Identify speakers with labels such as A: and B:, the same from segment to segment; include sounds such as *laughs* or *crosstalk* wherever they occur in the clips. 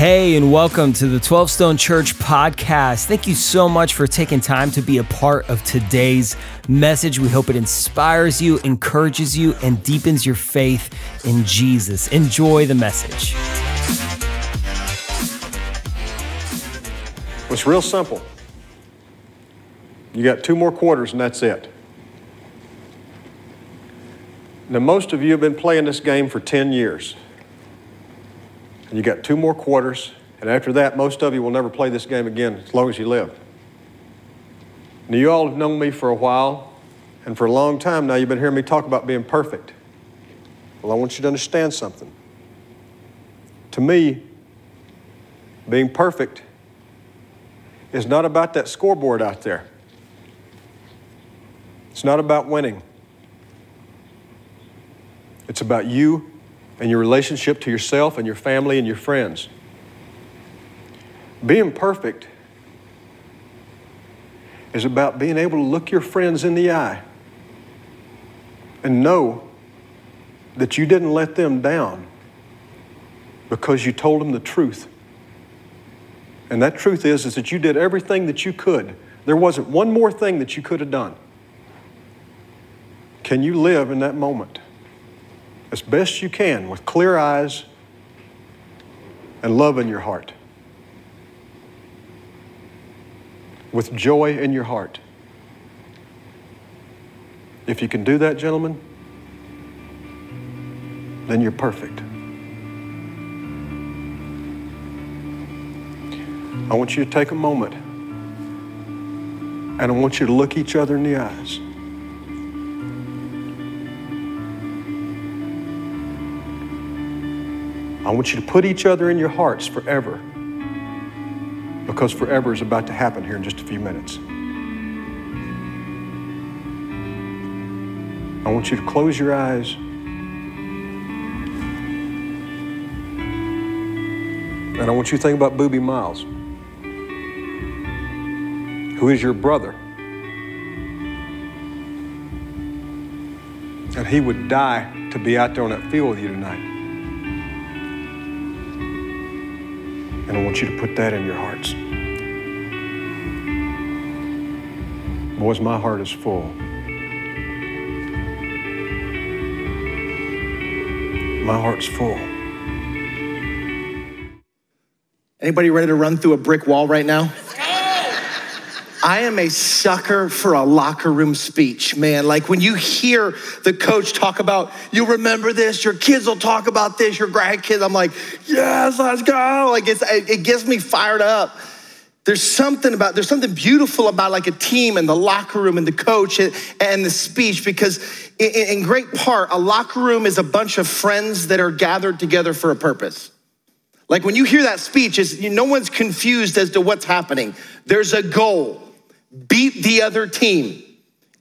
A: Hey, and welcome to the 12 Stone Church podcast. Thank you so much for taking time to be a part of today's message. We hope it inspires you, encourages you, and deepens your faith in Jesus. Enjoy the message.
B: It's real simple. You got two more quarters, and that's it. Now, most of you have been playing this game for 10 years and you got two more quarters, and after that, most of you will never play this game again as long as you live. Now, you all have known me for a while, and for a long time now, you've been hearing me talk about being perfect. Well, I want you to understand something. To me, being perfect is not about that scoreboard out there. It's not about winning. It's about you and your relationship to yourself and your family and your friends. Being perfect is about being able to look your friends in the eye and know that you didn't let them down because you told them the truth. And that truth is, is that you did everything that you could. There wasn't one more thing that you could have done. Can you live in that moment? As best you can with clear eyes and love in your heart, with joy in your heart. If you can do that, gentlemen, then you're perfect. I want you to take a moment and I want you to look each other in the eyes. I want you to put each other in your hearts forever because forever is about to happen here in just a few minutes. I want you to close your eyes. And I want you to think about Boobie Miles, who is your brother. And he would die to be out there on that field with you tonight. Want you to put that in your hearts. Boys, my heart is full. My heart's full.
C: Anybody ready to run through a brick wall right now? I am a sucker for a locker room speech, man. Like when you hear the coach talk about, you'll remember this, your kids will talk about this, your grandkids, I'm like, yes, let's go. Like it's, it gets me fired up. There's something about, there's something beautiful about like a team and the locker room and the coach and, the speech because in, in great part, a locker room is a bunch of friends that are gathered together for a purpose. Like when you hear that speech, is no one's confused as to what's happening. There's a goal beat the other team.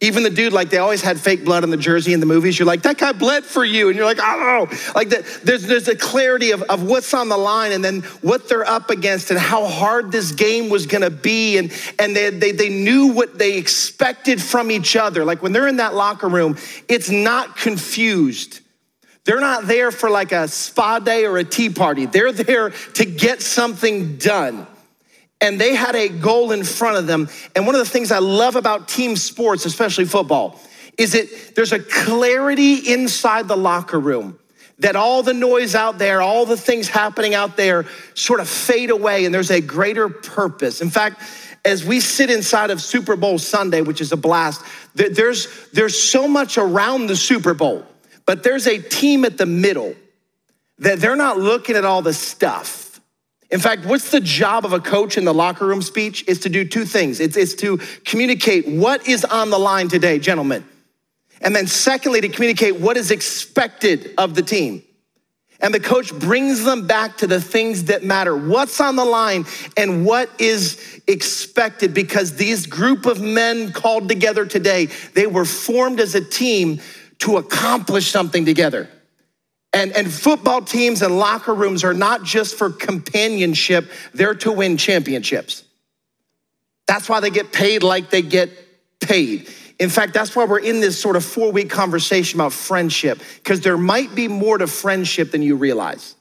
C: Even the dude, like they always had fake blood on the jersey in the movies. You're like, that guy bled for you. And you're like, oh, like the, there's, there's a clarity of, of what's on the line and then what they're up against and how hard this game was gonna be. And, and they, they, they knew what they expected from each other. Like when they're in that locker room, it's not confused. They're not there for like a spa day or a tea party. They're there to get something done and they had a goal in front of them. And one of the things I love about team sports, especially football, is that there's a clarity inside the locker room that all the noise out there, all the things happening out there sort of fade away and there's a greater purpose. In fact, as we sit inside of Super Bowl Sunday, which is a blast, there's, there's so much around the Super Bowl, but there's a team at the middle that they're not looking at all the stuff. In fact, what's the job of a coach in the locker room speech? Is to do two things. It's, it's to communicate what is on the line today, gentlemen. And then, secondly, to communicate what is expected of the team. And the coach brings them back to the things that matter what's on the line and what is expected because these group of men called together today, they were formed as a team to accomplish something together. And, and football teams and locker rooms are not just for companionship, they're to win championships. That's why they get paid like they get paid. In fact, that's why we're in this sort of four week conversation about friendship, because there might be more to friendship than you realize.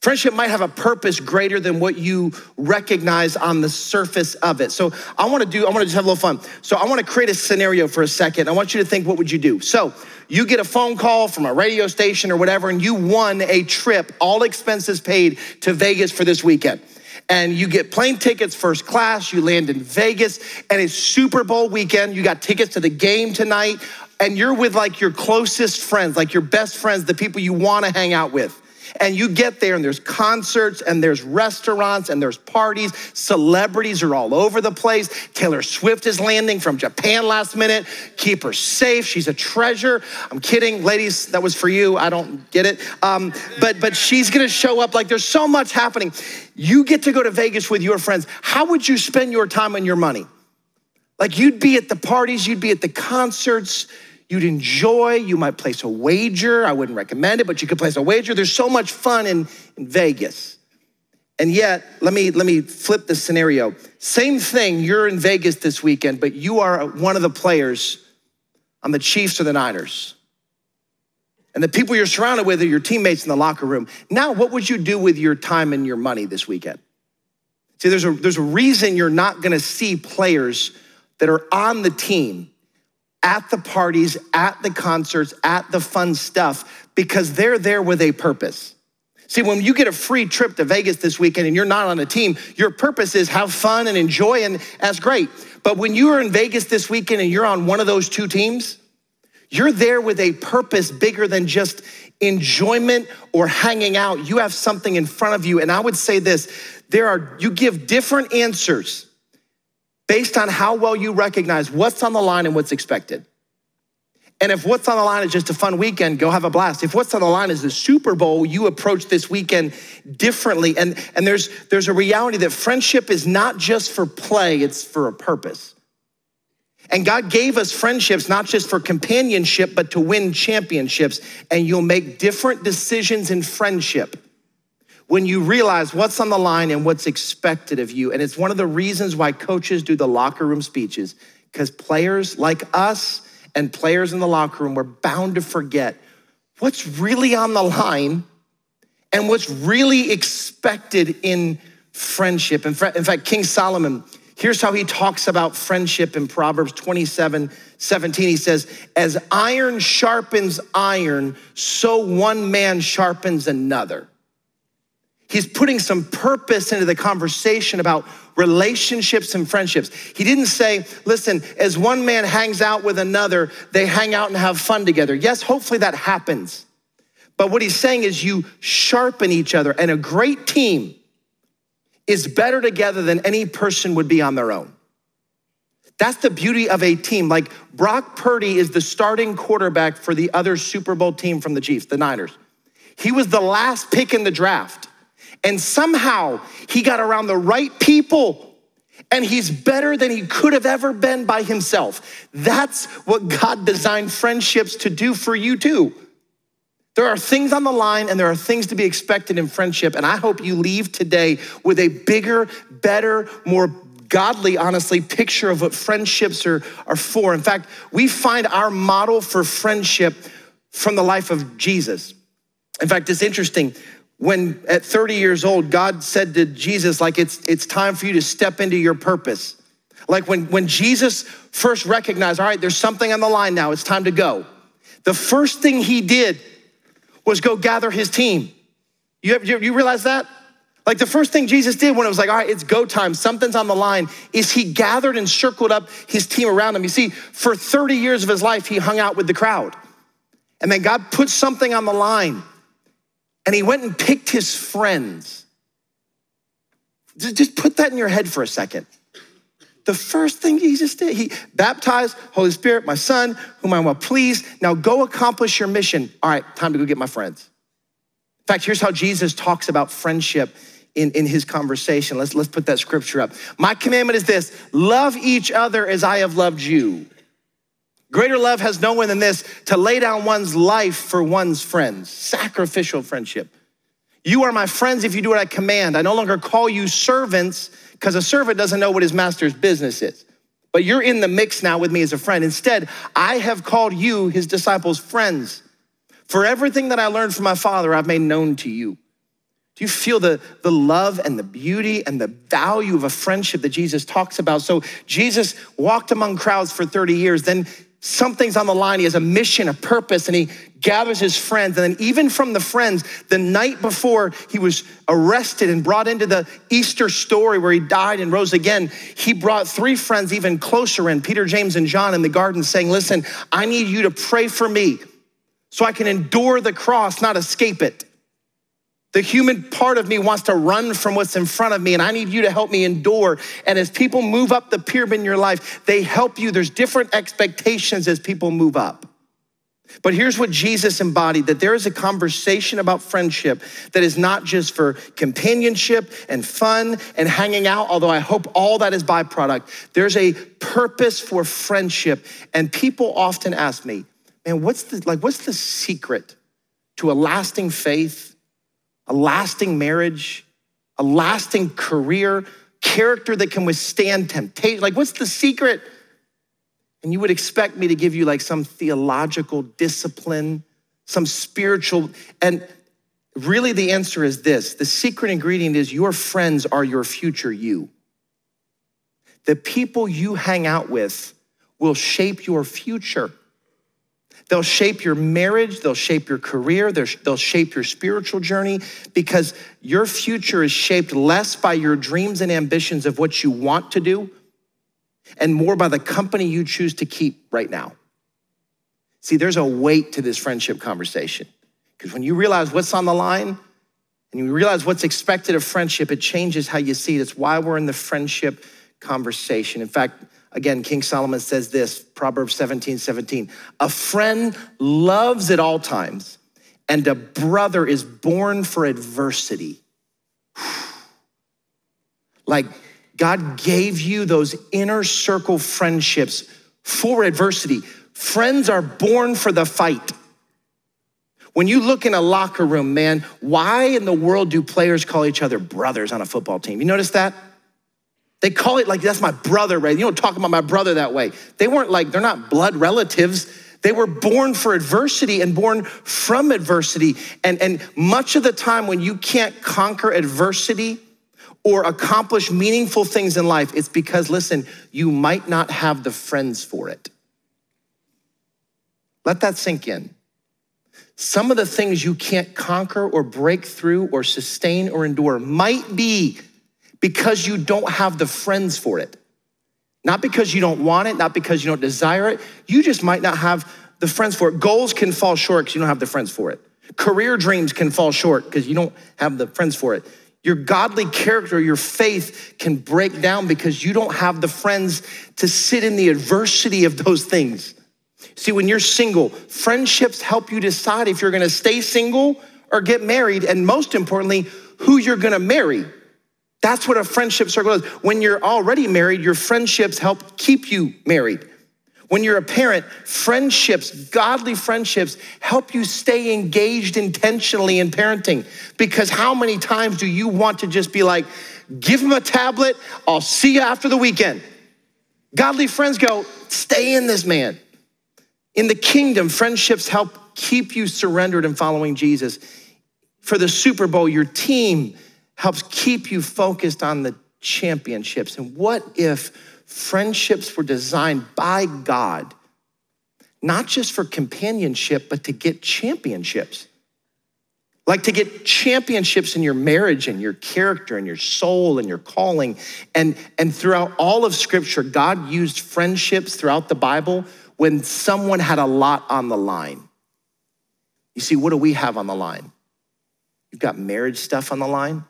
C: Friendship might have a purpose greater than what you recognize on the surface of it. So I want to do, I want to just have a little fun. So I want to create a scenario for a second. I want you to think, what would you do? So you get a phone call from a radio station or whatever, and you won a trip, all expenses paid to Vegas for this weekend. And you get plane tickets first class, you land in Vegas, and it's Super Bowl weekend. You got tickets to the game tonight, and you're with like your closest friends, like your best friends, the people you want to hang out with. And you get there, and there's concerts, and there's restaurants, and there's parties. Celebrities are all over the place. Taylor Swift is landing from Japan last minute. Keep her safe. She's a treasure. I'm kidding, ladies. That was for you. I don't get it. Um, but but she's gonna show up. Like there's so much happening. You get to go to Vegas with your friends. How would you spend your time and your money? Like you'd be at the parties, you'd be at the concerts you'd enjoy. You might place a wager. I wouldn't recommend it, but you could place a wager. There's so much fun in, in Vegas. And yet, let me let me flip the scenario. Same thing, you're in Vegas this weekend, but you are one of the players on the Chiefs or the Niners. And the people you're surrounded with are your teammates in the locker room. Now, what would you do with your time and your money this weekend? See, there's a, there's a reason you're not gonna see players that are on the team at the parties, at the concerts, at the fun stuff, because they're there with a purpose. See, when you get a free trip to Vegas this weekend and you're not on a team, your purpose is have fun and enjoy, and that's great. But when you are in Vegas this weekend and you're on one of those two teams, you're there with a purpose bigger than just enjoyment or hanging out. You have something in front of you. And I would say this there are, you give different answers based on how well you recognize what's on the line and what's expected. And if what's on the line is just a fun weekend, go have a blast. If what's on the line is the Super Bowl, you approach this weekend differently. And, and there's, there's a reality that friendship is not just for play, it's for a purpose. And God gave us friendships not just for companionship, but to win championships. And you'll make different decisions in friendship when you realize what's on the line and what's expected of you. And it's one of the reasons why coaches do the locker room speeches, because players like us and players in the locker room were bound to forget what's really on the line and what's really expected in friendship. In fact, King Solomon, here's how he talks about friendship in Proverbs 27 17. He says, As iron sharpens iron, so one man sharpens another. He's putting some purpose into the conversation about relationships and friendships. He didn't say, listen, as one man hangs out with another, they hang out and have fun together. Yes, hopefully that happens. But what he's saying is you sharpen each other, and a great team is better together than any person would be on their own. That's the beauty of a team. Like Brock Purdy is the starting quarterback for the other Super Bowl team from the Chiefs, the Niners. He was the last pick in the draft. And somehow he got around the right people and he's better than he could have ever been by himself. That's what God designed friendships to do for you too. There are things on the line and there are things to be expected in friendship. And I hope you leave today with a bigger, better, more godly, honestly, picture of what friendships are, are for. In fact, we find our model for friendship from the life of Jesus. In fact, it's interesting when at 30 years old, God said to Jesus, like, it's, it's time for you to step into your purpose. Like when, when Jesus first recognized, all right, there's something on the line now, it's time to go. The first thing he did was go gather his team. You, have, you, you realize that? Like the first thing Jesus did when it was like, all right, it's go time, something's on the line, is he gathered and circled up his team around him. You see, for 30 years of his life, he hung out with the crowd. And then God put something on the line and he went and picked his friends. Just put that in your head for a second. The first thing Jesus did, he baptized, Holy Spirit, my son, whom I'm well pleased. Now go accomplish your mission. All right, time to go get my friends. In fact, here's how Jesus talks about friendship in, in his conversation. Let's, let's put that scripture up. My commandment is this love each other as I have loved you. Greater love has no one than this to lay down one's life for one's friends, sacrificial friendship. You are my friends if you do what I command. I no longer call you servants because a servant doesn't know what his master's business is. But you're in the mix now with me as a friend. Instead, I have called you, his disciples, friends. For everything that I learned from my father, I've made known to you. Do you feel the, the love and the beauty and the value of a friendship that Jesus talks about? So Jesus walked among crowds for 30 years, then something's on the line. He has a mission, a purpose, and he gathers his friends. And then, even from the friends, the night before he was arrested and brought into the Easter story where he died and rose again, he brought three friends even closer in Peter, James, and John in the garden, saying, Listen, I need you to pray for me so I can endure the cross, not escape it. The human part of me wants to run from what's in front of me, and I need you to help me endure. And as people move up the pyramid in your life, they help you. There's different expectations as people move up. But here's what Jesus embodied that there is a conversation about friendship that is not just for companionship and fun and hanging out, although I hope all that is byproduct. There's a purpose for friendship. And people often ask me, man, what's the like what's the secret to a lasting faith? A lasting marriage, a lasting career, character that can withstand temptation. Like, what's the secret? And you would expect me to give you like some theological discipline, some spiritual. And really, the answer is this the secret ingredient is your friends are your future you. The people you hang out with will shape your future. They'll shape your marriage, they'll shape your career, they'll shape your spiritual journey because your future is shaped less by your dreams and ambitions of what you want to do and more by the company you choose to keep right now. See, there's a weight to this friendship conversation because when you realize what's on the line and you realize what's expected of friendship, it changes how you see it. It's why we're in the friendship conversation. In fact, Again, King Solomon says this Proverbs 17 17. A friend loves at all times, and a brother is born for adversity. *sighs* Like God gave you those inner circle friendships for adversity. Friends are born for the fight. When you look in a locker room, man, why in the world do players call each other brothers on a football team? You notice that? They call it like that's my brother, right? You don't talk about my brother that way. They weren't like, they're not blood relatives. They were born for adversity and born from adversity. And, and much of the time, when you can't conquer adversity or accomplish meaningful things in life, it's because, listen, you might not have the friends for it. Let that sink in. Some of the things you can't conquer or break through or sustain or endure might be because you don't have the friends for it. Not because you don't want it, not because you don't desire it. You just might not have the friends for it. Goals can fall short because you don't have the friends for it. Career dreams can fall short because you don't have the friends for it. Your godly character, your faith can break down because you don't have the friends to sit in the adversity of those things. See, when you're single, friendships help you decide if you're gonna stay single or get married, and most importantly, who you're gonna marry. That's what a friendship circle is. When you're already married, your friendships help keep you married. When you're a parent, friendships, godly friendships, help you stay engaged intentionally in parenting. Because how many times do you want to just be like, give him a tablet, I'll see you after the weekend? Godly friends go, stay in this man. In the kingdom, friendships help keep you surrendered and following Jesus. For the Super Bowl, your team, helps keep you focused on the championships. And what if friendships were designed by God, not just for companionship, but to get championships? Like to get championships in your marriage and your character and your soul and your calling. And, and throughout all of Scripture, God used friendships throughout the Bible when someone had a lot on the line. You see, what do we have on the line? You've got marriage stuff on the line.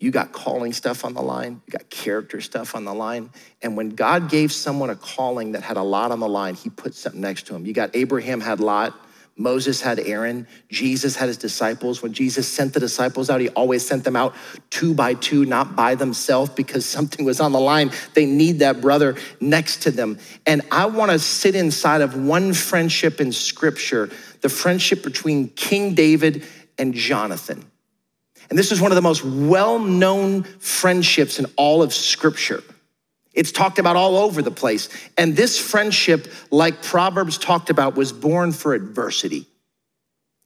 C: You got calling stuff on the line, you got character stuff on the line. And when God gave someone a calling that had a lot on the line, he put something next to him. You got Abraham had Lot, Moses had Aaron, Jesus had his disciples. When Jesus sent the disciples out, he always sent them out two by two, not by themselves, because *laughs* something was on the line. They need that brother next to them. And I want to sit inside of one friendship in scripture the friendship between King David and Jonathan. And this is one of the most well known friendships in all of Scripture. It's talked about all over the place. And this friendship, like Proverbs talked about, was born for adversity.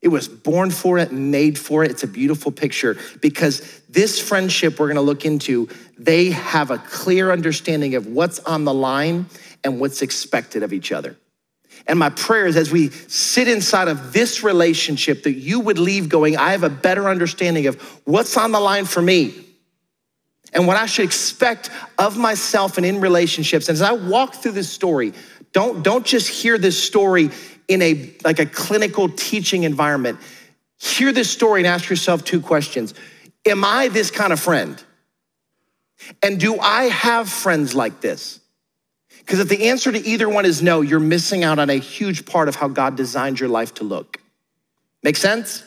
C: It was born for it, made for it. It's a beautiful picture because this friendship we're gonna look into, they have a clear understanding of what's on the line and what's expected of each other. And my prayer is as we sit inside of this relationship, that you would leave going, I have a better understanding of what's on the line for me and what I should expect of myself and in relationships. And as I walk through this story, don't, don't just hear this story in a like a clinical teaching environment. Hear this story and ask yourself two questions. Am I this kind of friend? And do I have friends like this? Because if the answer to either one is no, you're missing out on a huge part of how God designed your life to look. Make sense?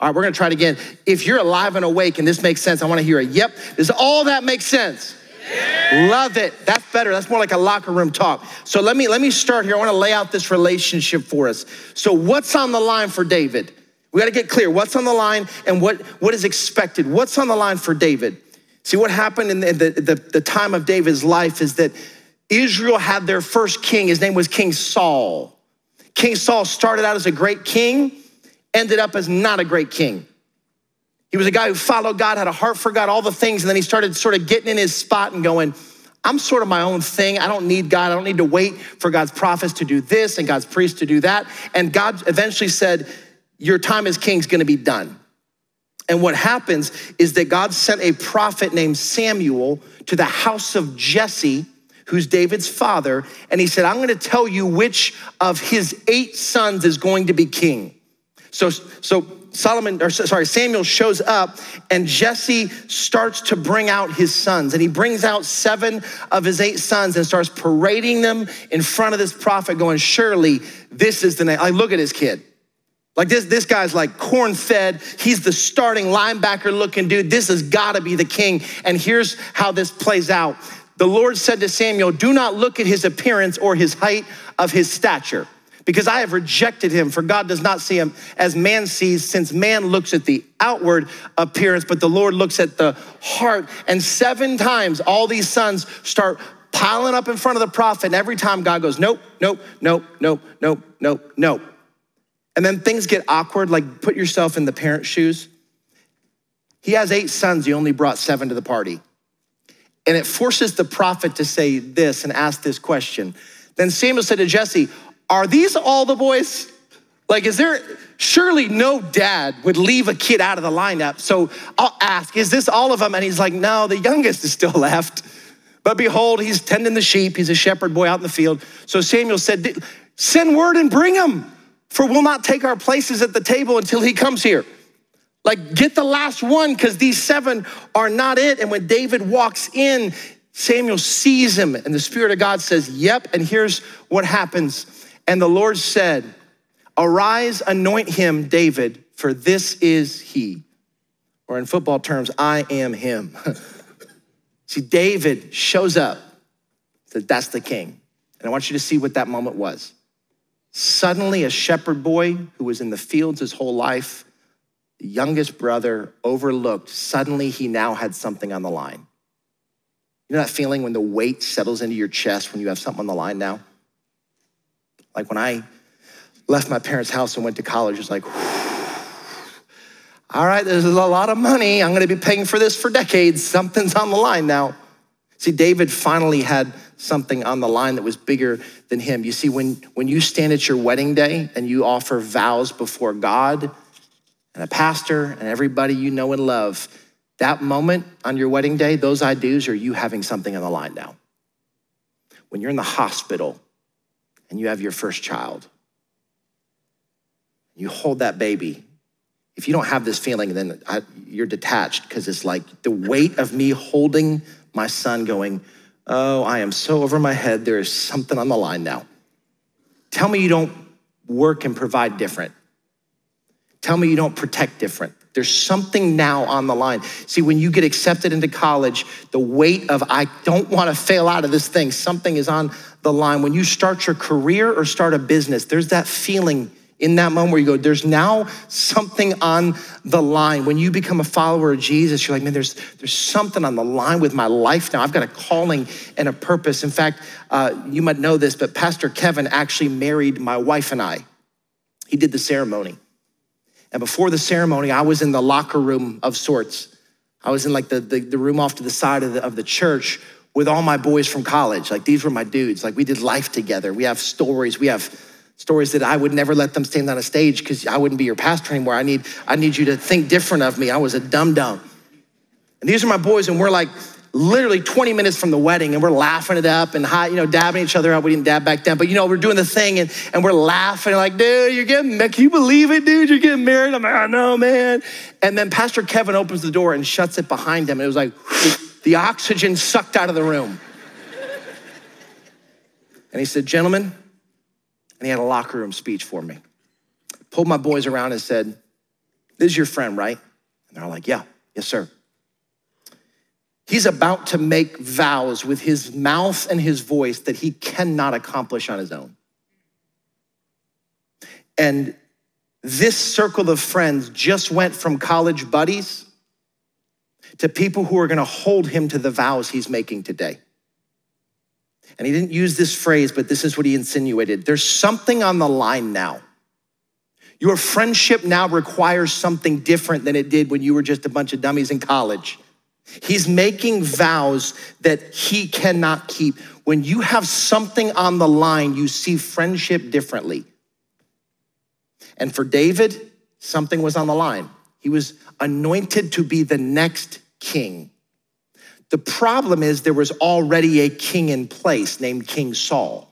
C: All right, we're gonna try it again. If you're alive and awake and this makes sense, I wanna hear a yep. Does all that make sense? Yeah. Love it. That's better. That's more like a locker room talk. So let me let me start here. I wanna lay out this relationship for us. So what's on the line for David? We gotta get clear. What's on the line and what, what is expected? What's on the line for David? See, what happened in the, the, the, the time of David's life is that Israel had their first king. His name was King Saul. King Saul started out as a great king, ended up as not a great king. He was a guy who followed God, had a heart for God, all the things, and then he started sort of getting in his spot and going, I'm sort of my own thing. I don't need God. I don't need to wait for God's prophets to do this and God's priests to do that. And God eventually said, Your time as king is going to be done. And what happens is that God sent a prophet named Samuel to the house of Jesse who's David's father, and he said, I'm gonna tell you which of his eight sons is going to be king. So, so Solomon, or sorry, Samuel shows up and Jesse starts to bring out his sons. And he brings out seven of his eight sons and starts parading them in front of this prophet, going, Surely this is the name. Like, look at his kid. Like this, this guy's like corn fed. He's the starting linebacker looking dude. This has got to be the king. And here's how this plays out the Lord said to Samuel, Do not look at his appearance or his height of his stature, because I have rejected him, for God does not see him as man sees, since man looks at the outward appearance, but the Lord looks at the heart. And seven times all these sons start piling up in front of the prophet, and every time God goes, Nope, nope, nope, nope, nope, nope, nope. And then things get awkward, like put yourself in the parent's shoes. He has eight sons, he only brought seven to the party. And it forces the prophet to say this and ask this question. Then Samuel said to Jesse, Are these all the boys? Like, is there, surely no dad would leave a kid out of the lineup. So I'll ask, Is this all of them? And he's like, No, the youngest is still *laughs* left. But behold, he's tending the sheep. He's a shepherd boy out in the field. So Samuel said, Send word and bring him, for we'll not take our places at the table until he comes here. Like, get the last one because these seven are not it. And when David walks in, Samuel sees him, and the Spirit of God says, Yep. And here's what happens. And the Lord said, Arise, anoint him, David, for this is he. Or in football terms, I am him. *laughs* see, David shows up, that that's the king. And I want you to see what that moment was. Suddenly, a shepherd boy who was in the fields his whole life youngest brother overlooked, suddenly he now had something on the line. You know that feeling when the weight settles into your chest when you have something on the line now? Like when I left my parents' house and went to college, it's like, *sighs* all right, there's a lot of money. I'm gonna be paying for this for decades. Something's on the line now. See, David finally had something on the line that was bigger than him. You see, when, when you stand at your wedding day and you offer vows before God, and a pastor and everybody you know and love, that moment on your wedding day, those I do's are you having something on the line now. When you're in the hospital and you have your first child, you hold that baby. If you don't have this feeling, then I, you're detached because it's like the weight of me holding my son going, Oh, I am so over my head. There is something on the line now. Tell me you don't work and provide different. Tell me you don't protect different. There's something now on the line. See, when you get accepted into college, the weight of I don't want to fail out of this thing, something is on the line. When you start your career or start a business, there's that feeling in that moment where you go, there's now something on the line. When you become a follower of Jesus, you're like, man, there's, there's something on the line with my life now. I've got a calling and a purpose. In fact, uh, you might know this, but Pastor Kevin actually married my wife and I. He did the ceremony. And before the ceremony, I was in the locker room of sorts. I was in like the, the, the room off to the side of the, of the church with all my boys from college. Like these were my dudes. Like we did life together. We have stories. We have stories that I would never let them stand on a stage because I wouldn't be your pastor anymore. I need, I need you to think different of me. I was a dumb dumb. And these are my boys, and we're like literally 20 minutes from the wedding and we're laughing it up and high, you know, dabbing each other up. We didn't dab back then, but you know, we're doing the thing and, and we're laughing like, dude, you're getting, can you believe it, dude? You're getting married. I'm like, I know, man. And then Pastor Kevin opens the door and shuts it behind him. And it was like *laughs* the oxygen sucked out of the room. And he said, gentlemen, and he had a locker room speech for me. Pulled my boys around and said, this is your friend, right? And they're all like, yeah, yes, sir. He's about to make vows with his mouth and his voice that he cannot accomplish on his own. And this circle of friends just went from college buddies to people who are gonna hold him to the vows he's making today. And he didn't use this phrase, but this is what he insinuated. There's something on the line now. Your friendship now requires something different than it did when you were just a bunch of dummies in college. He's making vows that he cannot keep. When you have something on the line, you see friendship differently. And for David, something was on the line. He was anointed to be the next king. The problem is there was already a king in place named King Saul.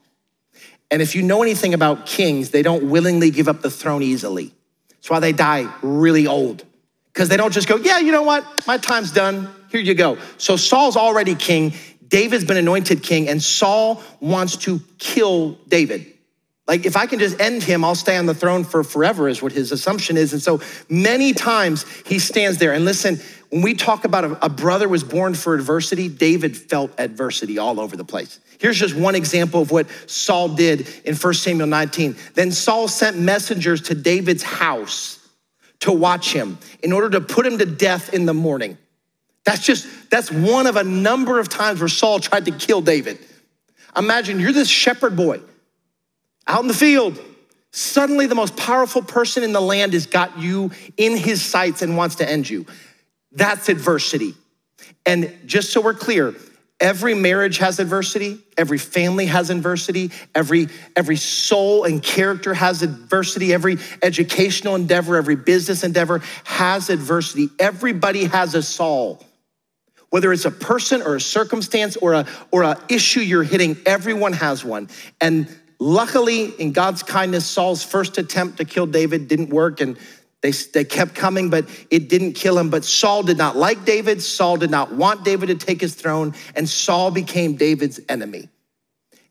C: And if you know anything about kings, they don't willingly give up the throne easily. That's why they die really old. Because they don't just go, yeah, you know what? My time's done. Here you go. So Saul's already king. David's been anointed king, and Saul wants to kill David. Like, if I can just end him, I'll stay on the throne for forever, is what his assumption is. And so many times he stands there. And listen, when we talk about a, a brother was born for adversity, David felt adversity all over the place. Here's just one example of what Saul did in 1 Samuel 19. Then Saul sent messengers to David's house to watch him in order to put him to death in the morning. That's just, that's one of a number of times where Saul tried to kill David. Imagine you're this shepherd boy out in the field. Suddenly, the most powerful person in the land has got you in his sights and wants to end you. That's adversity. And just so we're clear, Every marriage has adversity, every family has adversity, every, every soul and character has adversity, every educational endeavor, every business endeavor has adversity. Everybody has a Saul. Whether it's a person or a circumstance or a or a issue you're hitting, everyone has one. And luckily, in God's kindness, Saul's first attempt to kill David didn't work, and they, they kept coming, but it didn't kill him. But Saul did not like David. Saul did not want David to take his throne, and Saul became David's enemy.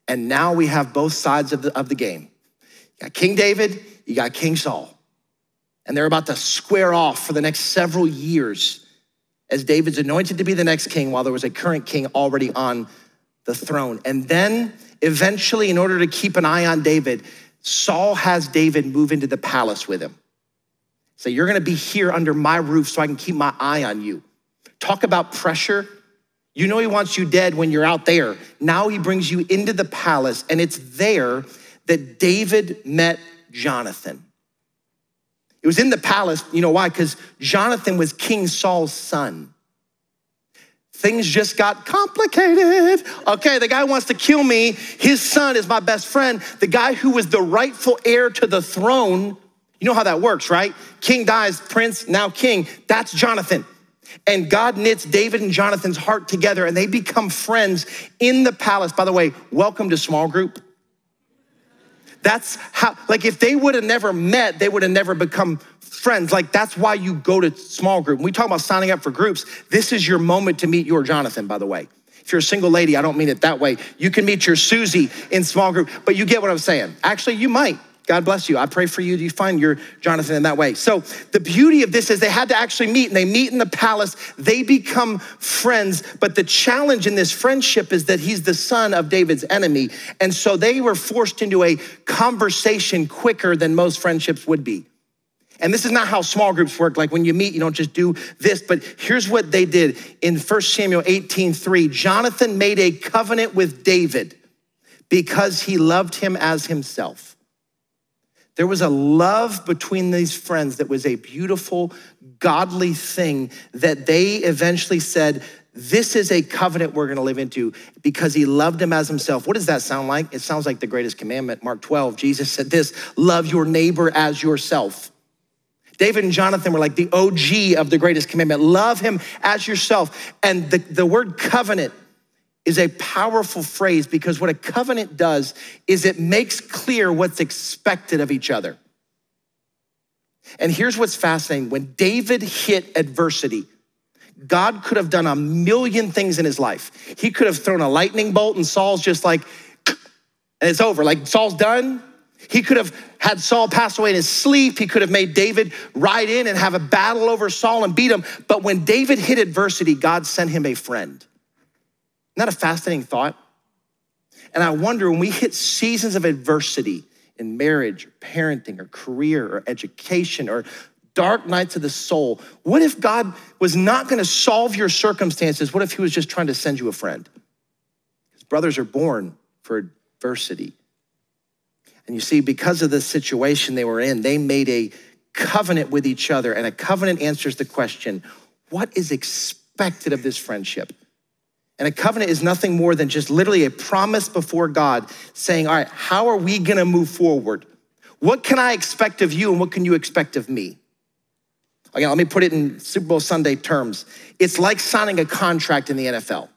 C: And now we have both sides of the, of the game. You got King David, you got King Saul. And they're about to square off for the next several years as David's anointed to be the next king while there was a current king already on the throne. And then eventually, in order to keep an eye on David, Saul has David move into the palace with him. Say, you're gonna be here under my roof so I can keep my eye on you. Talk about pressure. You know, he wants you dead when you're out there. Now he brings you into the palace, and it's there that David met Jonathan. It was in the palace, you know why? Because Jonathan was King Saul's son. Things just got complicated. Okay, the guy wants to kill me. His son is my best friend. The guy who was the rightful heir to the throne you know how that works, right? King dies, prince, now king. That's Jonathan. And God knits David and Jonathan's heart together and they become friends in the palace. By the way, welcome to small group. That's how, like, if they would have never met, they would have never become friends. Like, that's why you go to small group. When we talk about signing up for groups, this is your moment to meet your Jonathan, by the way. If you're a single lady, I don't mean it that way. You can meet your Susie in small group, but you get what I'm saying. Actually, you might. God bless you. I pray for you. Do You find your Jonathan in that way. So the beauty of this is they had to actually meet and they meet in the palace. They become friends. But the challenge in this friendship is that he's the son of David's enemy. And so they were forced into a conversation quicker than most friendships would be. And this is not how small groups work. Like when you meet, you don't just do this, but here's what they did in 1 Samuel 18 3. Jonathan made a covenant with David because he loved him as himself. There was a love between these friends that was a beautiful, godly thing that they eventually said, This is a covenant we're gonna live into because he loved him as himself. What does that sound like? It sounds like the greatest commandment. Mark 12, Jesus said this love your neighbor as yourself. David and Jonathan were like the OG of the greatest commandment love him as yourself. And the, the word covenant is a powerful phrase because what a covenant does is it makes clear what's expected of each other. And here's what's fascinating when David hit adversity, God could have done a million things in his life. He could have thrown a lightning bolt, and Saul's just like, and *clears throat* it's over. Like, Saul's done. He could have had Saul pass away in his sleep. He could have made David ride in and have a battle over Saul and beat him. But when David hit adversity, God sent him a friend. Isn't that a fascinating thought? And I wonder when we hit seasons of adversity in marriage or parenting or career or education or dark nights of the soul, what if God was not going to solve your circumstances? What if He was just trying to send you a friend? Brothers are born for adversity. And you see, because of the situation they were in, they made a covenant with each other. And a covenant answers the question what is expected of this friendship? And a covenant is nothing more than just literally a promise before God saying, All right, how are we gonna move forward? What can I expect of you and what can you expect of me? Again, let me put it in Super Bowl Sunday terms. It's like signing a contract in the NFL.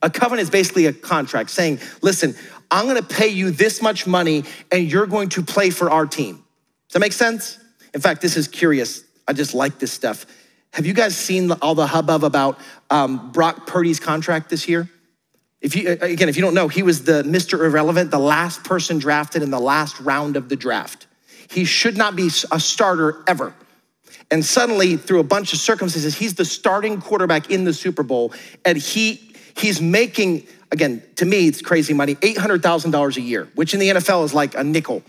C: A covenant is basically a contract saying, Listen, I'm gonna pay you this much money and you're going to play for our team. Does that make sense? In fact, this is curious. I just like this stuff. Have you guys seen all the hubbub about um, Brock Purdy's contract this year? If you again, if you don't know, he was the Mr. Irrelevant, the last person drafted in the last round of the draft. He should not be a starter ever. And suddenly, through a bunch of circumstances, he's the starting quarterback in the Super Bowl, and he he's making again to me it's crazy money, eight hundred thousand dollars a year, which in the NFL is like a nickel.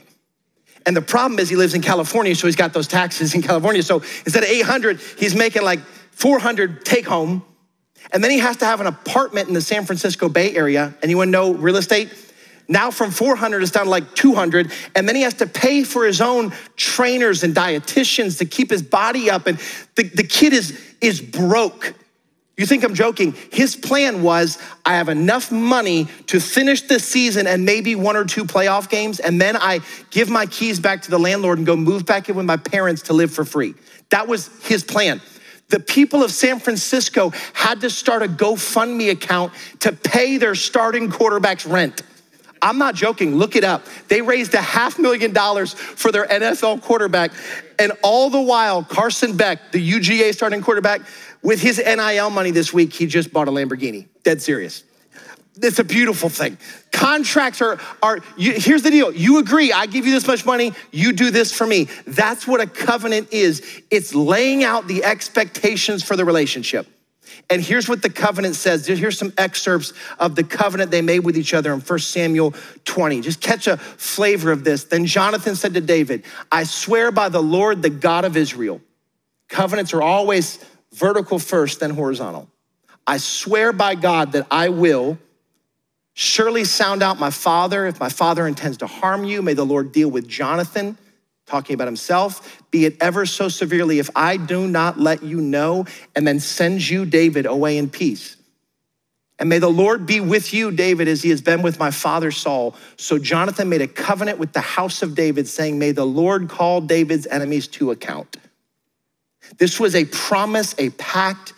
C: And the problem is he lives in California, so he's got those taxes in California. So instead of 800, he's making like 400 take home. And then he has to have an apartment in the San Francisco Bay Area. Anyone know real estate? Now from 400 it's down to like 200. And then he has to pay for his own trainers and dietitians to keep his body up. And the, the kid is, is broke. You think I'm joking? His plan was I have enough money to finish this season and maybe one or two playoff games, and then I give my keys back to the landlord and go move back in with my parents to live for free. That was his plan. The people of San Francisco had to start a GoFundMe account to pay their starting quarterback's rent. I'm not joking, look it up. They raised a half million dollars for their NFL quarterback, and all the while, Carson Beck, the UGA starting quarterback, with his NIL money this week, he just bought a Lamborghini. Dead serious. It's a beautiful thing. Contracts are, are you, here's the deal. You agree, I give you this much money, you do this for me. That's what a covenant is. It's laying out the expectations for the relationship. And here's what the covenant says. Here's some excerpts of the covenant they made with each other in 1 Samuel 20. Just catch a flavor of this. Then Jonathan said to David, I swear by the Lord, the God of Israel. Covenants are always vertical first, then horizontal. I swear by God that I will surely sound out my father. If my father intends to harm you, may the Lord deal with Jonathan, talking about himself, be it ever so severely, if I do not let you know and then send you, David, away in peace. And may the Lord be with you, David, as he has been with my father Saul. So Jonathan made a covenant with the house of David, saying, May the Lord call David's enemies to account. This was a promise, a pact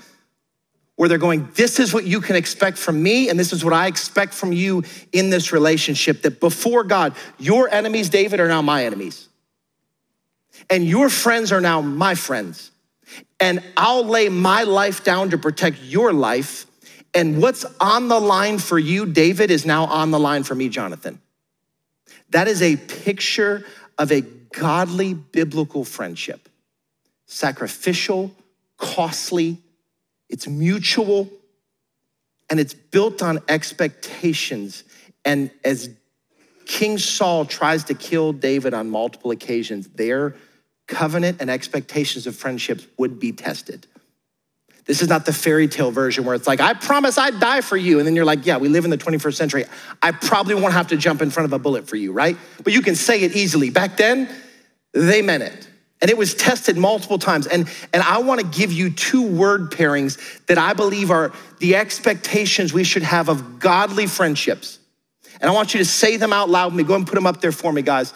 C: where they're going, This is what you can expect from me, and this is what I expect from you in this relationship. That before God, your enemies, David, are now my enemies. And your friends are now my friends. And I'll lay my life down to protect your life. And what's on the line for you, David, is now on the line for me, Jonathan. That is a picture of a godly biblical friendship sacrificial, costly, it's mutual, and it's built on expectations. And as King Saul tries to kill David on multiple occasions, their covenant and expectations of friendships would be tested. This is not the fairy tale version where it's like, I promise I'd die for you. And then you're like, yeah, we live in the 21st century. I probably won't have to jump in front of a bullet for you, right? But you can say it easily. Back then, they meant it. And it was tested multiple times. And, and I want to give you two word pairings that I believe are the expectations we should have of godly friendships. And I want you to say them out loud with me. Go and put them up there for me, guys.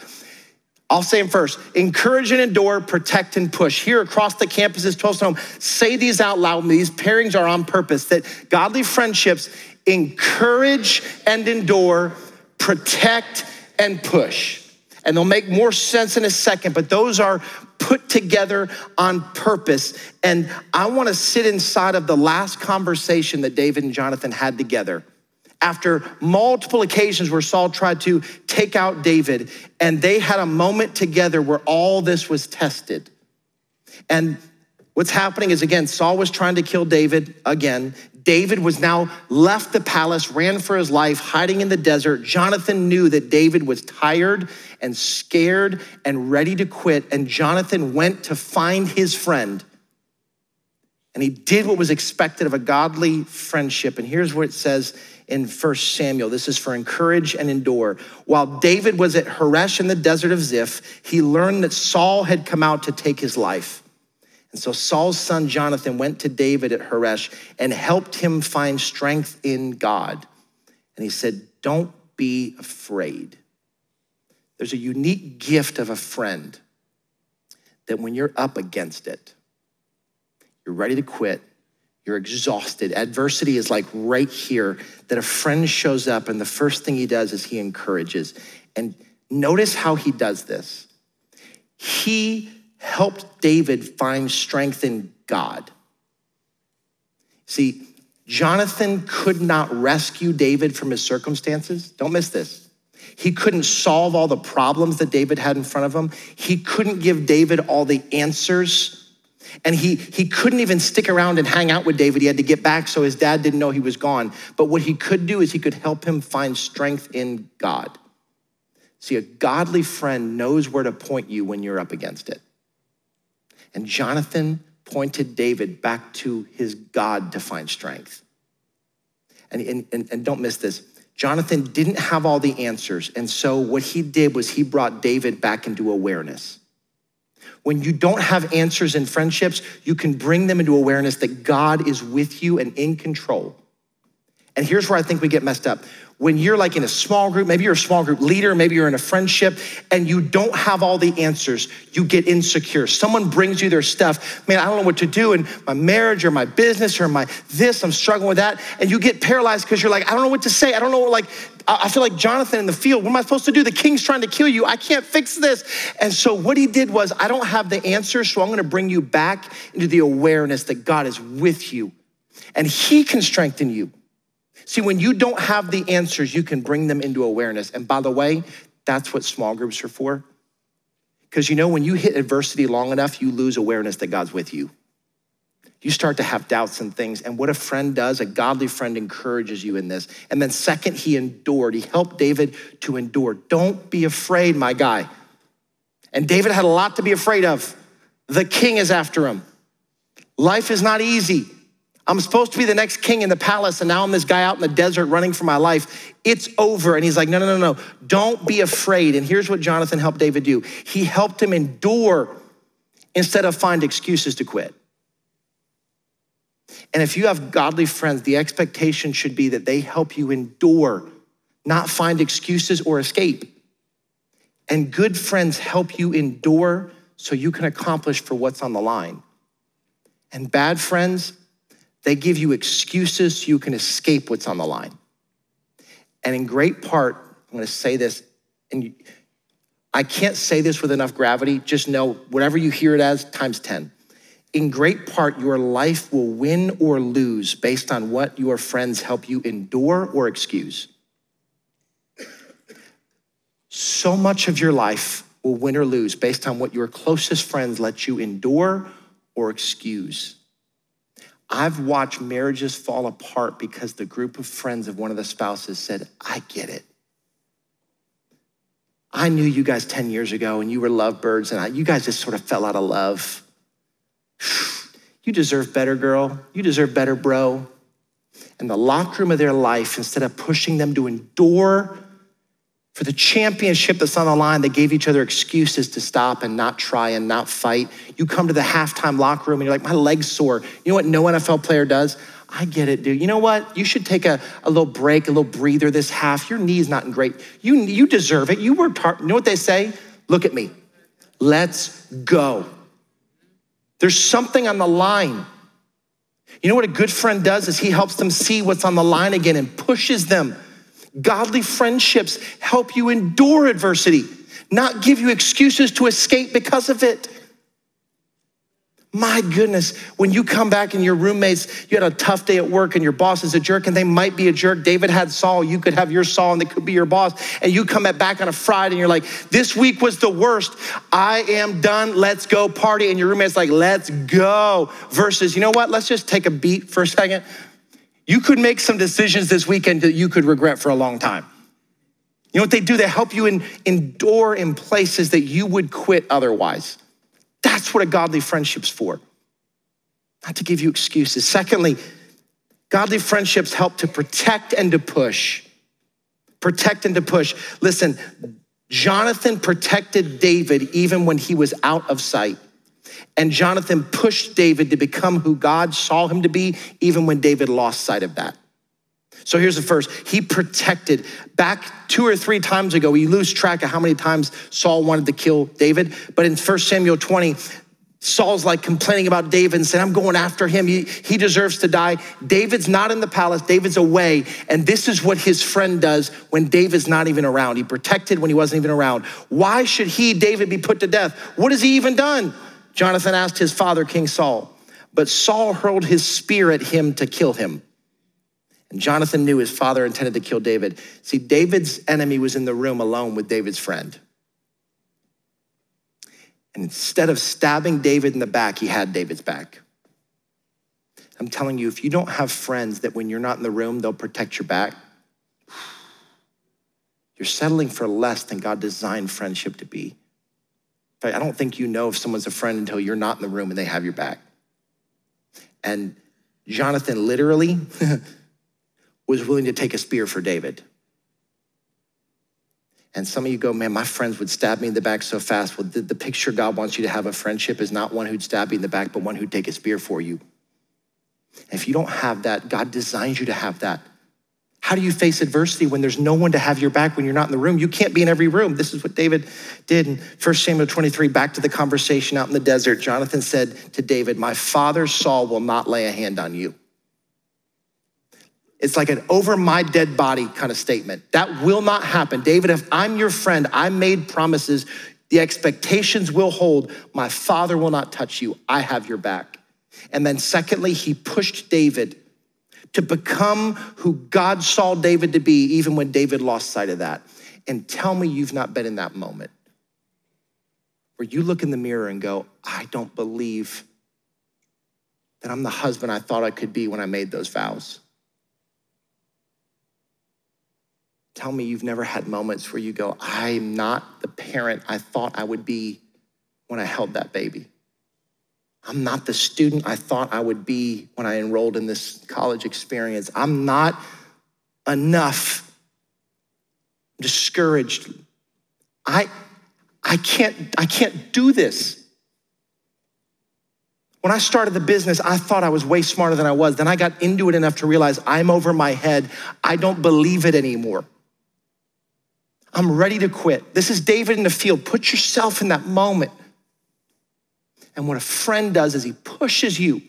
C: I'll say them first. Encourage and endure, protect and push. Here across the campuses, 12 home, say these out loud. These pairings are on purpose that godly friendships encourage and endure, protect and push. And they'll make more sense in a second, but those are put together on purpose. And I want to sit inside of the last conversation that David and Jonathan had together after multiple occasions where Saul tried to take out David, and they had a moment together where all this was tested. And what's happening is again, Saul was trying to kill David again. David was now left the palace, ran for his life, hiding in the desert. Jonathan knew that David was tired and scared and ready to quit. And Jonathan went to find his friend. And he did what was expected of a godly friendship. And here's what it says in 1 Samuel. This is for encourage and endure. While David was at Horesh in the desert of Ziph, he learned that Saul had come out to take his life. And so Saul's son Jonathan went to David at Horesh and helped him find strength in God. And he said, Don't be afraid. There's a unique gift of a friend that when you're up against it, you're ready to quit, you're exhausted. Adversity is like right here that a friend shows up, and the first thing he does is he encourages. And notice how he does this. He helped David find strength in God. See, Jonathan could not rescue David from his circumstances. Don't miss this. He couldn't solve all the problems that David had in front of him. He couldn't give David all the answers and he, he couldn't even stick around and hang out with David. He had to get back so his dad didn't know he was gone. But what he could do is he could help him find strength in God. See, a godly friend knows where to point you when you're up against it. And Jonathan pointed David back to his God to find strength. And, and, and, don't miss this. Jonathan didn't have all the answers. And so what he did was he brought David back into awareness. When you don't have answers in friendships, you can bring them into awareness that God is with you and in control. And here's where I think we get messed up. When you're like in a small group, maybe you're a small group leader, maybe you're in a friendship, and you don't have all the answers, you get insecure. Someone brings you their stuff. Man, I don't know what to do in my marriage or my business or my this, I'm struggling with that. And you get paralyzed because you're like, I don't know what to say. I don't know, like, I feel like Jonathan in the field. What am I supposed to do? The king's trying to kill you. I can't fix this. And so what he did was, I don't have the answer, so I'm going to bring you back into the awareness that God is with you and he can strengthen you. See, when you don't have the answers, you can bring them into awareness. And by the way, that's what small groups are for. Because you know, when you hit adversity long enough, you lose awareness that God's with you you start to have doubts and things. And what a friend does, a godly friend encourages you in this. And then, second, he endured. He helped David to endure. Don't be afraid, my guy. And David had a lot to be afraid of. The king is after him. Life is not easy. I'm supposed to be the next king in the palace, and now I'm this guy out in the desert running for my life. It's over. And he's like, no, no, no, no. Don't be afraid. And here's what Jonathan helped David do he helped him endure instead of find excuses to quit. And if you have godly friends, the expectation should be that they help you endure, not find excuses or escape. And good friends help you endure so you can accomplish for what's on the line. And bad friends, they give you excuses so you can escape what's on the line. And in great part, I'm gonna say this, and I can't say this with enough gravity, just know whatever you hear it as, times 10 in great part, your life will win or lose based on what your friends help you endure or excuse. So much of your life will win or lose based on what your closest friends let you endure or excuse. I've watched marriages fall apart because the group of friends of one of the spouses said, I get it. I knew you guys 10 years ago and you were lovebirds and I, you guys just sort of fell out of love. *sighs* You deserve better, girl. You deserve better, bro. And the locker room of their life, instead of pushing them to endure for the championship that's on the line, they gave each other excuses to stop and not try and not fight. You come to the halftime locker room and you're like, my leg's sore. You know what no NFL player does? I get it, dude. You know what? You should take a, a little break, a little breather this half. Your knee's not in great. You, you deserve it. You worked hard. You know what they say? Look at me. Let's go. There's something on the line. You know what a good friend does is he helps them see what's on the line again and pushes them. Godly friendships help you endure adversity, not give you excuses to escape because of it. My goodness, when you come back and your roommates, you had a tough day at work and your boss is a jerk and they might be a jerk. David had Saul, you could have your Saul and they could be your boss. And you come back on a Friday and you're like, this week was the worst. I am done. Let's go party. And your roommate's like, let's go. Versus, you know what? Let's just take a beat for a second. You could make some decisions this weekend that you could regret for a long time. You know what they do? They help you in, endure in places that you would quit otherwise. That's what a godly friendship's for, not to give you excuses. Secondly, godly friendships help to protect and to push. Protect and to push. Listen, Jonathan protected David even when he was out of sight. And Jonathan pushed David to become who God saw him to be, even when David lost sight of that. So here's the first. He protected. Back two or three times ago, we lose track of how many times Saul wanted to kill David. But in 1 Samuel 20, Saul's like complaining about David and saying, I'm going after him. He, he deserves to die. David's not in the palace, David's away. And this is what his friend does when David's not even around. He protected when he wasn't even around. Why should he, David, be put to death? What has he even done? Jonathan asked his father, King Saul. But Saul hurled his spear at him to kill him. And Jonathan knew his father intended to kill David. See, David's enemy was in the room alone with David's friend. And instead of stabbing David in the back, he had David's back. I'm telling you, if you don't have friends that when you're not in the room, they'll protect your back, you're settling for less than God designed friendship to be. I don't think you know if someone's a friend until you're not in the room and they have your back. And Jonathan literally *laughs* was willing to take a spear for David. And some of you go, man, my friends would stab me in the back so fast. Well, the, the picture God wants you to have a friendship is not one who'd stab you in the back, but one who'd take a spear for you. And if you don't have that, God designs you to have that. How do you face adversity when there's no one to have your back when you're not in the room? You can't be in every room. This is what David did in 1 Samuel 23, back to the conversation out in the desert. Jonathan said to David, My father Saul will not lay a hand on you. It's like an over my dead body kind of statement. That will not happen. David, if I'm your friend, I made promises. The expectations will hold. My father will not touch you. I have your back. And then, secondly, he pushed David to become who God saw David to be, even when David lost sight of that. And tell me you've not been in that moment where you look in the mirror and go, I don't believe that I'm the husband I thought I could be when I made those vows. Tell me you've never had moments where you go, I'm not the parent I thought I would be when I held that baby. I'm not the student I thought I would be when I enrolled in this college experience. I'm not enough. I'm discouraged. I, I, can't, I can't do this. When I started the business, I thought I was way smarter than I was. Then I got into it enough to realize I'm over my head. I don't believe it anymore. I'm ready to quit. This is David in the field. Put yourself in that moment. And what a friend does is he pushes you.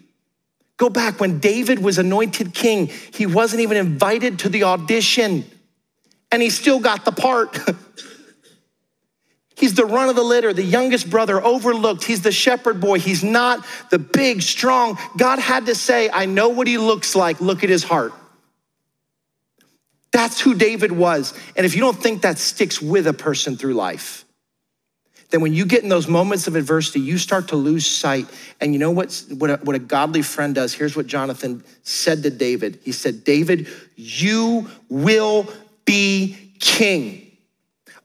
C: Go back when David was anointed king, he wasn't even invited to the audition, and he still got the part. *laughs* He's the run of the litter, the youngest brother, overlooked. He's the shepherd boy. He's not the big, strong. God had to say, I know what he looks like. Look at his heart. That's who David was. And if you don't think that sticks with a person through life, then when you get in those moments of adversity, you start to lose sight. And you know what, a, what a godly friend does? Here's what Jonathan said to David He said, David, you will be king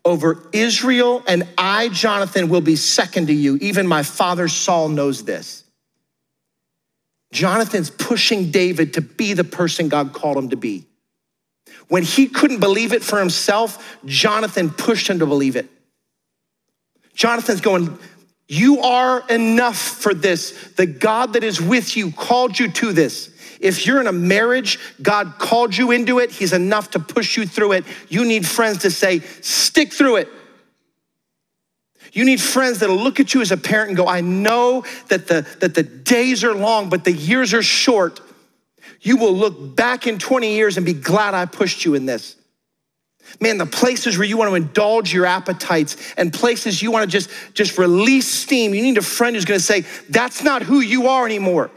C: over Israel, and I, Jonathan, will be second to you. Even my father Saul knows this. Jonathan's pushing David to be the person God called him to be. When he couldn't believe it for himself, Jonathan pushed him to believe it. Jonathan's going, You are enough for this. The God that is with you called you to this. If you're in a marriage, God called you into it, He's enough to push you through it. You need friends to say, Stick through it. You need friends that'll look at you as a parent and go, I know that the, that the days are long, but the years are short. You will look back in 20 years and be glad I pushed you in this. Man, the places where you want to indulge your appetites and places you want to just, just release steam, you need a friend who's going to say, That's not who you are anymore.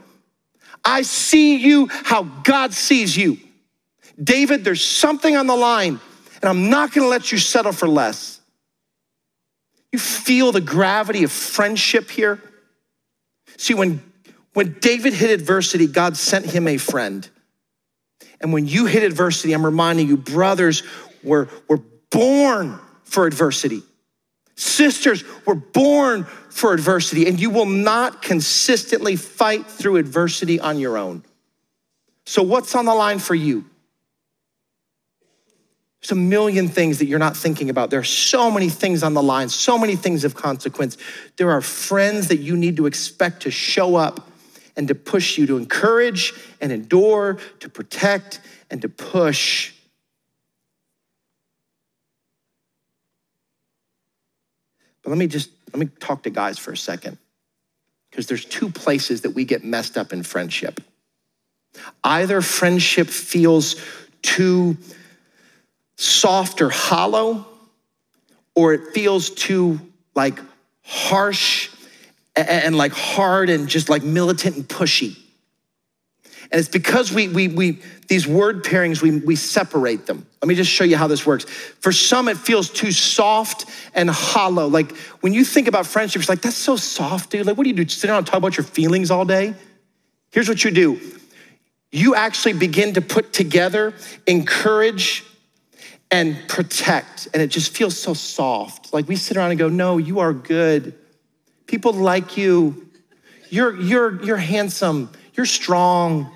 C: I see you how God sees you. David, there's something on the line, and I'm not going to let you settle for less. You feel the gravity of friendship here? See, when, when David hit adversity, God sent him a friend. And when you hit adversity, I'm reminding you, brothers were, were born for adversity. Sisters were born for adversity, and you will not consistently fight through adversity on your own. So, what's on the line for you? There's a million things that you're not thinking about. There are so many things on the line, so many things of consequence. There are friends that you need to expect to show up and to push you, to encourage and endure, to protect and to push. But let me just let me talk to guys for a second. Because there's two places that we get messed up in friendship. Either friendship feels too soft or hollow, or it feels too like harsh and, and like hard and just like militant and pushy. And it's because we, we, we these word pairings, we, we separate them. Let me just show you how this works. For some, it feels too soft and hollow. Like when you think about friendship, it's like, that's so soft, dude. Like, what do you do? Sit down and talk about your feelings all day? Here's what you do you actually begin to put together, encourage, and protect. And it just feels so soft. Like we sit around and go, no, you are good. People like you. You're, you're, you're handsome. You're strong.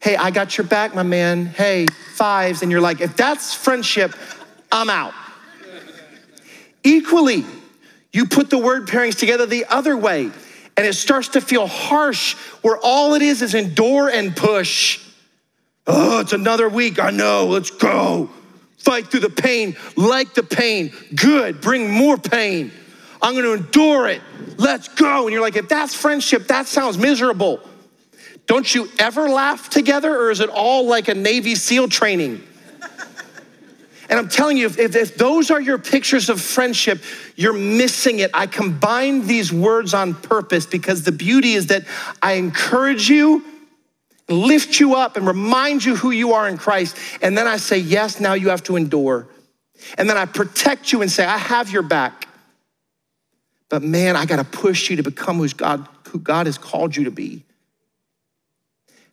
C: Hey, I got your back, my man. Hey, fives. And you're like, if that's friendship, I'm out. Equally, you put the word pairings together the other way, and it starts to feel harsh, where all it is is endure and push. Oh, it's another week. I know. Let's go. Fight through the pain, like the pain. Good. Bring more pain. I'm going to endure it. Let's go. And you're like, if that's friendship, that sounds miserable. Don't you ever laugh together, or is it all like a Navy SEAL training? And I'm telling you, if, if, those are your pictures of friendship, you're missing it. I combine these words on purpose because the beauty is that I encourage you, lift you up, and remind you who you are in Christ. And then I say, yes, now you have to endure. And then I protect you and say, I have your back. But man, I got to push you to become who's God, who God has called you to be.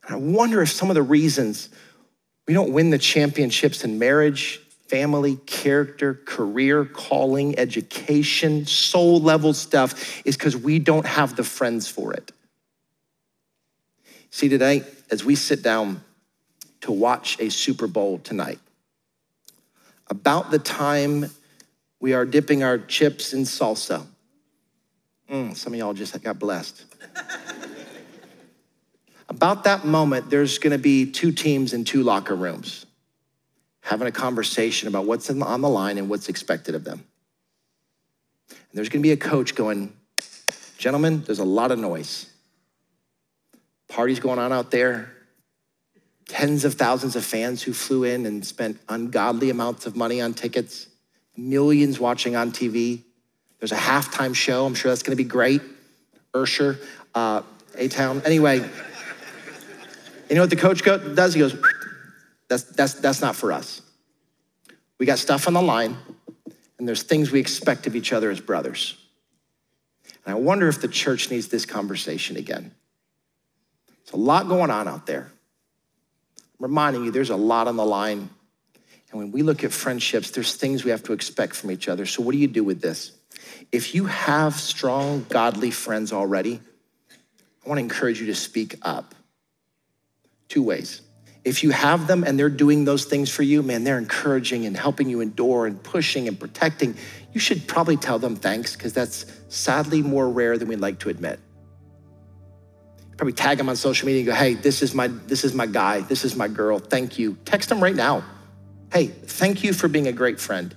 C: I wonder if some of the reasons we don't win the championships in marriage, family, character, career, calling, education, soul level stuff is because we don't have the friends for it. See, today, as we sit down to watch a Super Bowl tonight, about the time we are dipping our chips in salsa, mm, some of y'all just got blessed. About that moment, there's gonna be two teams in two locker rooms having a conversation about what's on the line and what's expected of them. And there's gonna be a coach going, Gentlemen, there's a lot of noise. Parties going on out there, tens of thousands of fans who flew in and spent ungodly amounts of money on tickets, millions watching on TV. There's a halftime show. I'm sure that's going to be great. Usher, uh, A Town. Anyway, you know what the coach does? He goes, that's, that's, that's not for us. We got stuff on the line, and there's things we expect of each other as brothers. And I wonder if the church needs this conversation again. There's a lot going on out there. I'm reminding you, there's a lot on the line. And when we look at friendships, there's things we have to expect from each other. So, what do you do with this? If you have strong, godly friends already, I want to encourage you to speak up. Two ways. If you have them and they're doing those things for you, man, they're encouraging and helping you endure and pushing and protecting. You should probably tell them thanks because that's sadly more rare than we'd like to admit. Probably tag them on social media and go, hey, this is my this is my guy, this is my girl. Thank you. Text them right now. Hey, thank you for being a great friend.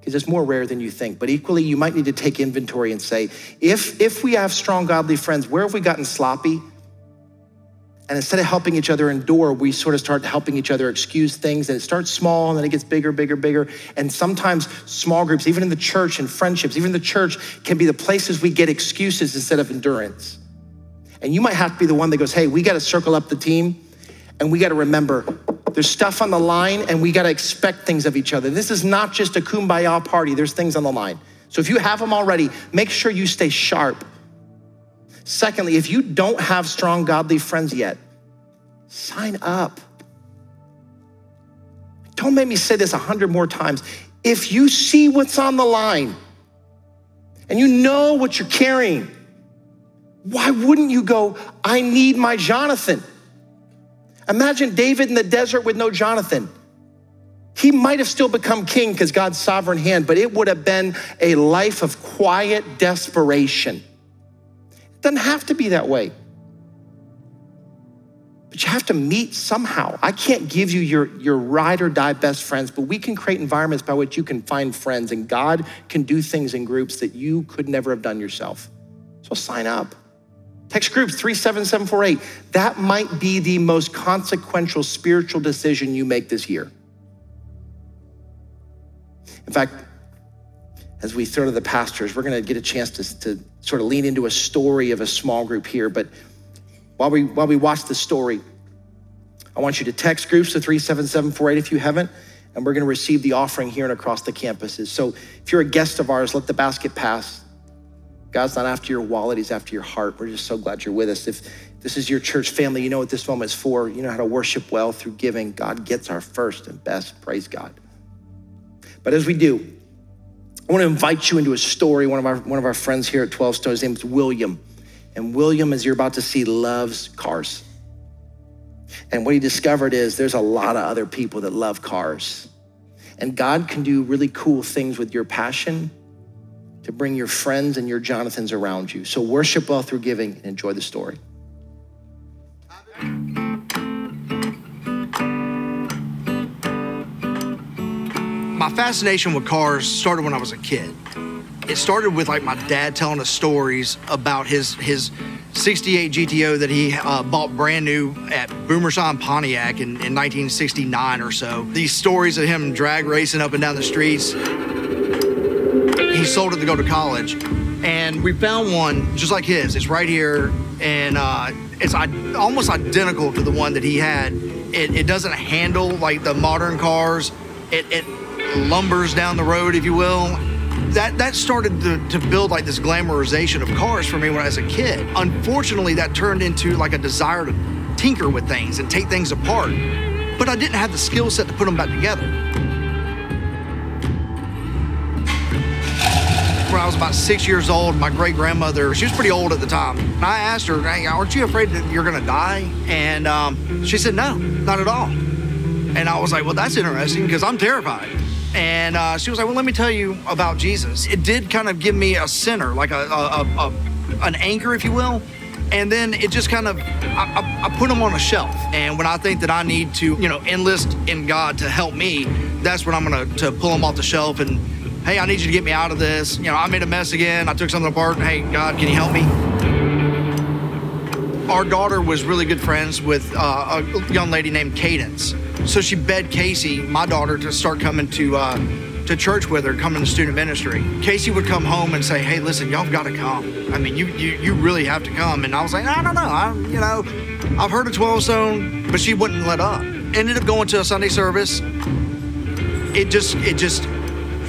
C: Because it's more rare than you think. But equally, you might need to take inventory and say, if if we have strong godly friends, where have we gotten sloppy? And instead of helping each other endure, we sort of start helping each other excuse things. And it starts small and then it gets bigger, bigger, bigger. And sometimes small groups, even in the church and friendships, even the church can be the places we get excuses instead of endurance. And you might have to be the one that goes, hey, we got to circle up the team and we got to remember there's stuff on the line and we got to expect things of each other. This is not just a kumbaya party, there's things on the line. So if you have them already, make sure you stay sharp Secondly, if you don't have strong godly friends yet, sign up. Don't make me say this a hundred more times. If you see what's on the line and you know what you're carrying, why wouldn't you go, I need my Jonathan? Imagine David in the desert with no Jonathan. He might have still become king because God's sovereign hand, but it would have been a life of quiet desperation. Doesn't have to be that way. But you have to meet somehow. I can't give you your, your ride or die best friends, but we can create environments by which you can find friends, and God can do things in groups that you could never have done yourself. So sign up. Text groups 37748. That might be the most consequential spiritual decision you make this year. In fact, as we throw to the pastors, we're going to get a chance to, to sort of lean into a story of a small group here. But while we, while we watch the story, I want you to text groups to 37748 if you haven't, and we're going to receive the offering here and across the campuses. So if you're a guest of ours, let the basket pass. God's not after your wallet, He's after your heart. We're just so glad you're with us. If this is your church family, you know what this moment is for. You know how to worship well through giving. God gets our first and best. Praise God. But as we do, I want to invite you into a story. One of our one of our friends here at 12 Stone, his name is William. And William, as you're about to see, loves cars. And what he discovered is there's a lot of other people that love cars. And God can do really cool things with your passion to bring your friends and your Jonathans around you. So worship well through giving and enjoy the story.
D: My fascination with cars started when I was a kid. It started with like my dad telling us stories about his his 68 GTO that he uh, bought brand new at Boomershine Pontiac in, in 1969 or so. These stories of him drag racing up and down the streets. He sold it to go to college, and we found one just like his. It's right here, and uh, it's almost identical to the one that he had. It, it doesn't handle like the modern cars. It, it lumbers down the road, if you will. That, that started to, to build like this glamorization of cars for me when I was a kid. Unfortunately, that turned into like a desire to tinker with things and take things apart. But I didn't have the skill set to put them back together. When I was about six years old, my great grandmother, she was pretty old at the time. And I asked her, hey, aren't you afraid that you're gonna die? And um, she said, no, not at all. And I was like, well, that's interesting because I'm terrified. And uh, she was like, Well, let me tell you about Jesus. It did kind of give me a center, like a, a, a, an anchor, if you will. And then it just kind of, I, I, put them on a shelf. And when I think that I need to, you know, enlist in God to help me, that's when I'm to to pull them off the shelf and, hey, I need you to get me out of this. You know, I made a mess again. I took something apart. Hey, God, can you help me? Our daughter was really good friends with uh, a young lady named Cadence. So she begged Casey, my daughter, to start coming to uh, to church with her, coming to student ministry. Casey would come home and say, "Hey, listen, y'all got to come. I mean, you you you really have to come." And I was like, "I don't know. I you know, I've heard of 12 Stone, but she wouldn't let up." Ended up going to a Sunday service. It just it just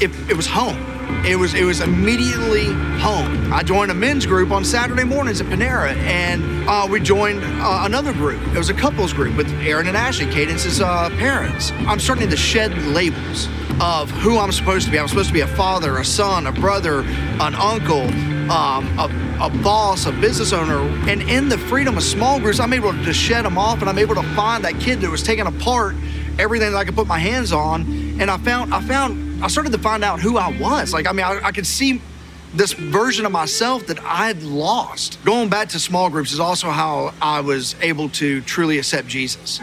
D: it, it was home. It was it was immediately home. I joined a men's group on Saturday mornings at Panera, and uh, we joined uh, another group. It was a couples group with Aaron and Ashley, Cadence's uh, parents. I'm starting to shed labels of who I'm supposed to be. I'm supposed to be a father, a son, a brother, an uncle, um, a a boss, a business owner, and in the freedom of small groups, I'm able to shed them off, and I'm able to find that kid that was taking apart everything that I could put my hands on, and I found, I found, I started to find out who I was. Like, I mean, I, I could see this version of myself that I had lost. Going back to small groups is also how I was able to truly accept Jesus.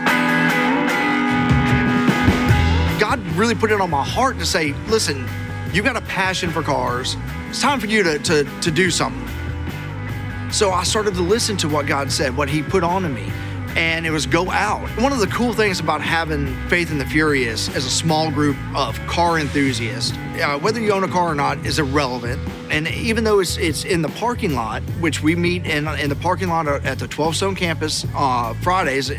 D: God really put it on my heart to say, listen, you've got a passion for cars. It's time for you to, to, to do something. So I started to listen to what God said, what He put onto me, and it was go out. One of the cool things about having Faith in the Furious as a small group of car enthusiasts, uh, whether you own a car or not, is irrelevant. And even though it's it's in the parking lot, which we meet in in the parking lot at the 12 Stone campus uh, Fridays,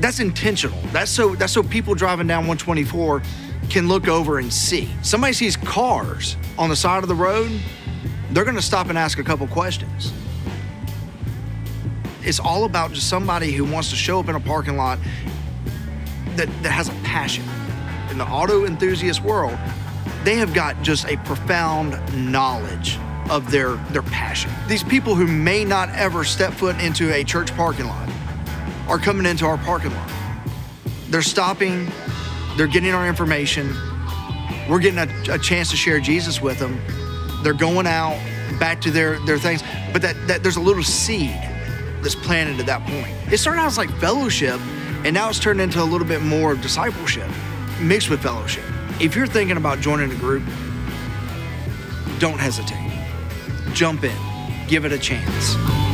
D: that's intentional. That's so that's so people driving down 124 can look over and see. Somebody sees cars on the side of the road, they're going to stop and ask a couple questions. It's all about just somebody who wants to show up in a parking lot that, that has a passion. In the auto enthusiast world, they have got just a profound knowledge of their, their passion. These people who may not ever step foot into a church parking lot are coming into our parking lot. They're stopping, they're getting our information, we're getting a, a chance to share Jesus with them. They're going out back to their, their things, but that, that there's a little seed that's planted at that point. It started out as like fellowship, and now it's turned into a little bit more discipleship mixed with fellowship. If you're thinking about joining a group, don't hesitate. Jump in, give it a chance.